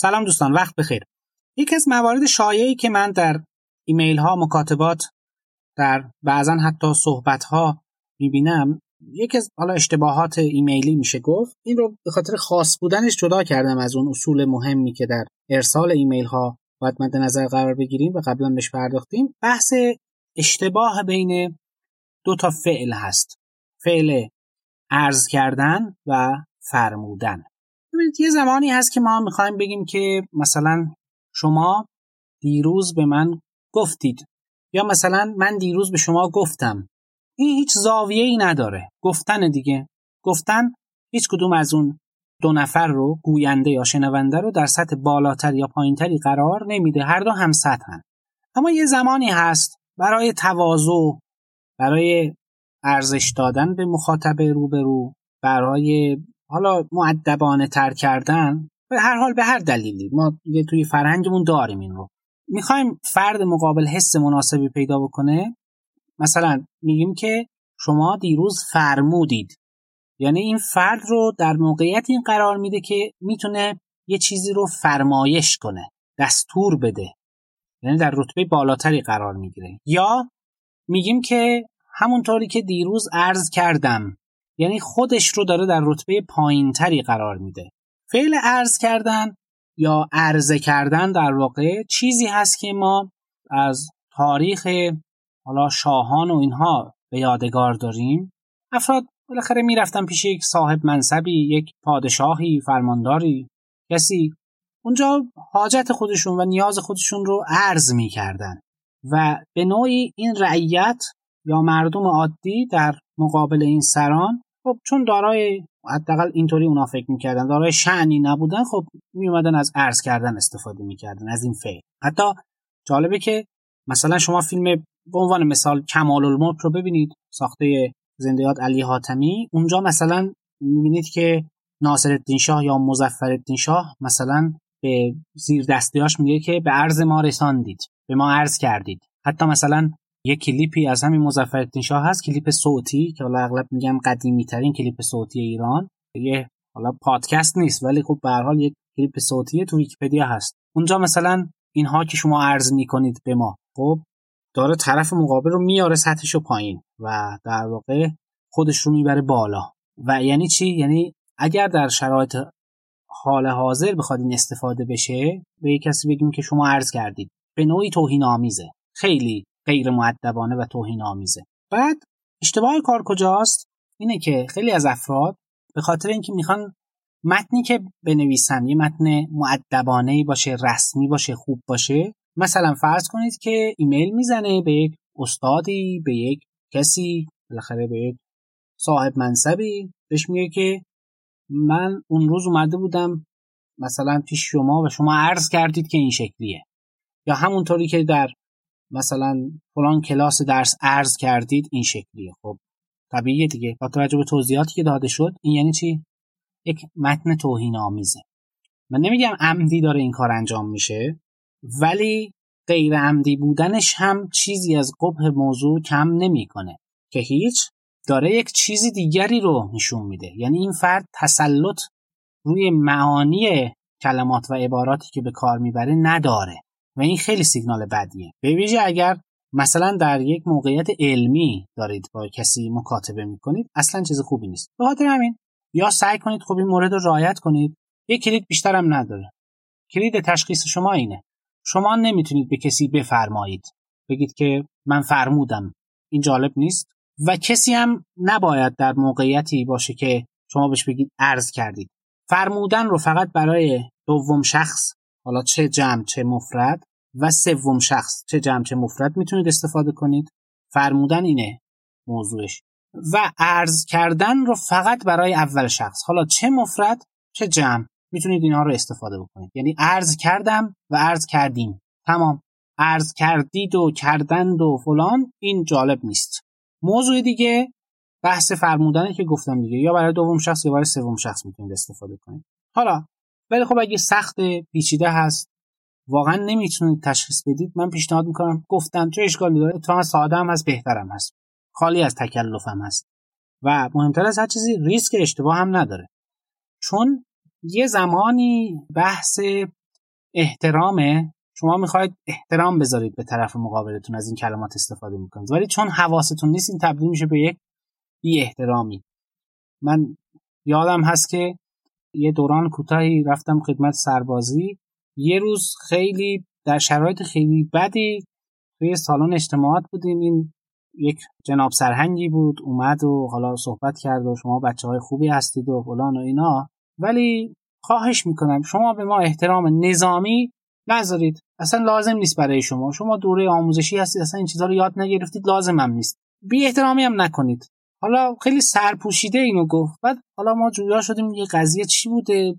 سلام دوستان وقت بخیر. یکی از موارد شایعی که من در ایمیل ها مکاتبات در بعضا حتی صحبت ها می‌بینم یکی از حالا اشتباهات ایمیلی میشه گفت این رو به خاطر خاص بودنش جدا کردم از اون اصول مهمی که در ارسال ایمیل ها باید مد نظر قرار بگیریم و قبلا بهش پرداختیم. بحث اشتباه بین دو تا فعل هست. فعل ارز کردن و فرمودن. ببینید یه زمانی هست که ما می‌خوایم بگیم که مثلا شما دیروز به من گفتید یا مثلا من دیروز به شما گفتم. این هیچ زاویه ای نداره. گفتن دیگه. گفتن هیچ کدوم از اون دو نفر رو گوینده یا شنونده رو در سطح بالاتر یا پایینتری قرار نمیده. هر دو هم سطحن. اما یه زمانی هست برای تواضع برای ارزش دادن به مخاطب روبرو برای حالا معدبانه تر کردن به هر حال به هر دلیلی. ما یه توی فرهنگمون داریم این رو. می‌خوایم فرد مقابل حس مناسبی پیدا بکنه. مثلا میگیم که شما دیروز فرمودید. یعنی این فرد رو در موقعیت این قرار میده که می‌تونه یه چیزی رو فرمایش کنه دستور بده. یعنی در رتبه بالاتری قرار می‌گیره. یا میگیم که همونطوری که دیروز عرض کردم. یعنی خودش رو داره در رتبه پایینتری قرار میده. فعل عرض کردن یا عرضه کردن در واقع چیزی هست که ما از تاریخ حالا شاهان و اینها به یادگار داریم. افراد بالاخره می‌رفتن پیش یک صاحب منصبی یک پادشاهی فرمانداری کسی. اونجا حاجت خودشون و نیاز خودشون رو عرض می‌کردن و به نوعی این رعیت یا مردم عادی در مقابل این سران خب چون دارای حداقل اینطوری اونا فکر می‌کردن دارای شعنی نبودن خب میومدن از عرض کردن استفاده می‌کردن از این فعل. حتی جالبه که مثلا شما فیلم به عنوان مثال کمال الملک رو ببینید ساخته زندیات علی حاتمی اونجا مثلا می‌بینید که ناصر شاه یا مظفر شاه مثلا به زیر دستیاش میگه که به عرض ما رساندید به ما عرض کردید. حتی مثلا یه کلیپی از همین مظفرالدین شاه هست کلیپ صوتی که حالا اغلب میگم قدیمی ترین کلیپ صوتی ایران. یه حالا پادکست نیست ولی خب به هر حال یک کلیپ صوتی تو ویکیپدیا هست. اونجا مثلا اینها که شما عرض می‌کنید به ما خب داره طرف مقابل رو میاره سطحش رو پایین و در واقع خودش رو می‌بره بالا. و یعنی چی؟ یعنی اگر در شرایط حال حاضر بخواد این استفاده بشه به یک کسی بگیم که شما عرض کردید به نوعی توهین آمیزه خیلی غیر معدبانه و توهین آمیزه بعد اشتباه کار کجاست؟ اینه که خیلی از افراد به خاطر اینکه می‌خوان متنی که بنویسن یه متن معدبانه باشه رسمی باشه خوب باشه مثلا فرض کنید که ایمیل می‌زنه به یک استادی به یک کسی بالاخره به یک صاحب منصبی بهش میگه که من اون روز اومده بودم مثلا پیش شما و شما عرض کردید که این شکلیه. یا همونطوری که در مثلا فلان کلاس درس ارز کردید این شکلیه. خب طبیعیه دیگه. با توجه به توضیحاتی که داده شد این یعنی چی؟ یک متن توهین آمیزه من نمیگم عمدی داره این کار انجام میشه ولی غیر عمدی بودنش هم چیزی از قبح موضوع کم نمی‌کنه که هیچ داره یک چیزی دیگری رو نشون میده. یعنی این فرد تسلط روی معانی کلمات و عباراتی که به کار می‌بره نداره. و این خیلی سیگنال بدیه. به ویژه اگر مثلا در یک موقعیت علمی دارید با کسی مکاتبه می‌کنید اصلا چیز خوبی نیست. به خاطر همین یا سعی کنید خوب این مورد رو رعایت کنید یک کلید بیشتر هم نداره. کلید تشخیص شما اینه. شما نمی‌تونید به کسی بفرمایید. بگید که من فرمودم. این جالب نیست. و کسی هم نباید در موقعیتی باشه که شما بهش بگید عرض کردید. فرمودن رو فقط برای دوم شخص حالا چه جمع چه مفرد و سوم شخص چه جمع چه مفرد می‌تونید استفاده کنید. فرمودن اینه موضوعش. و عرض کردن رو فقط برای اول شخص. حالا چه مفرد چه جمع می‌تونید اینها رو استفاده بکنید. یعنی عرض کردم و عرض کردیم. تمام. عرض کردید و کردند و فلان این جالب نیست. موضوع دیگه بحث فرمودنه که گفتم دیگه. یا برای دوم شخص یا برای سوم شخص می‌تونید استفاده کنید. حالا ولی خب اگه سخت پیچیده هست واقعا نمی‌تونید تشخیص بدید. من پیشنهاد می‌کنم. گفتن چه اشکالی داره اتفاقا ساده هم هست بهترم هست. خالی از تکلف هم هست. و مهمتر از هر چیزی ریسک اشتباه هم نداره. چون یه زمانی بحث احترامه. شما می‌خواید احترام بذارید به طرف مقابلتون از این کلمات استفاده می‌کنید. ولی چون حواستون نیست این تبدیل میشه به یک بی احترامی من یادم هست که یه دوران کوتاهی رفتم خدمت سربازی. یه روز خیلی در شرایط خیلی بدی توی سالن اجتماعات بودیم. این یک جناب سرهنگی بود اومد و حالا صحبت کرد و شما بچه های خوبی هستید و فلان و اینا. ولی خواهش می‌کنم شما به ما احترام نظامی نذارید. اصلا لازم نیست برای شما. شما دوره آموزشی هستید اصلا این چیزها رو یاد نگرفتید لازم هم نیست. بی احترامی هم نکنید. حالا خیلی سرپوشیده اینو گفت. بعد حالا ما جویا شدیم یه قضیه چی بوده؟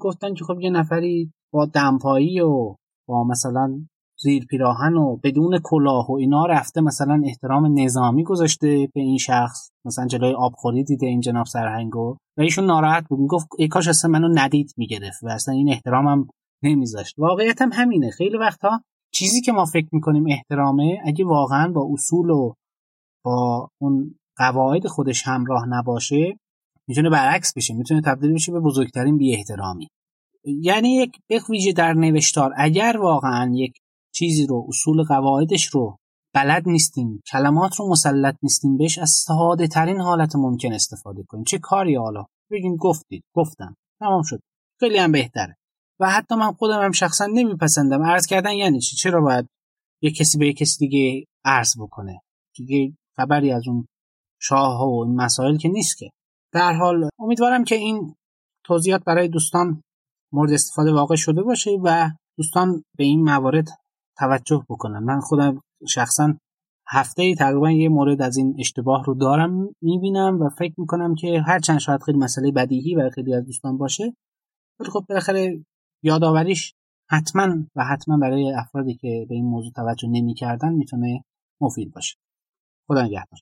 گفتن که خب یه نفری با دمپایی و با مثلا زیر پیراهن و بدون کلاه و اینا رفته مثلا احترام نظامی گذاشته به این شخص. مثلا جلوی آبخوری دیده این جناب سرهنگو. و ایشون ناراحت بود. می‌گفت ای کاش اصلا منو ندید. می‌گرفت. و اصلا این احترامم نمیذاشت. واقعیت هم همینه. خیلی وقتا چیزی که ما فکر می‌کنیم احترامه اگه واقعا با اصول و با اون قواعد خودش همراه نباشه می‌تونه برعکس بشه. می‌تونه تبدیل بشه به بزرگترین بی احترامی یعنی یک ویژه در نوشتار. اگر واقعا یک چیزی رو اصول قواعدش رو بلد نیستیم کلمات رو مسلط نیستیم بهش از ساده ترین حالت ممکن استفاده کنیم. چه کاری حالا؟ بگیم گفتید. گفتم. تمام شد. خیلی هم بهتره. و حتی من خودم هم شخصا نمیپسندم. عرض کردن یعنی چی؟ چرا باید یه کسی به یه کسی دیگه عرض بکنه؟ دیگه خبری از اون شاه و این مسائل که نیست که. در حال امیدوارم که این توضیحات برای دوستان مورد استفاده واقع شده باشه و دوستان به این موارد توجه بکنن. من خودم شخصا هفته ای تقریبا یه مورد از این اشتباه رو دارم می‌بینم و فکر می‌کنم که هرچند شاید خیلی مسئله بدیهی برای خیلی از دوستان باشه ولی خب بالاخره یادآوریش حتما و حتما برای افرادی که به این موضوع توجه نمی‌کردن می‌تونه مفید باشه. خدا نگهدار.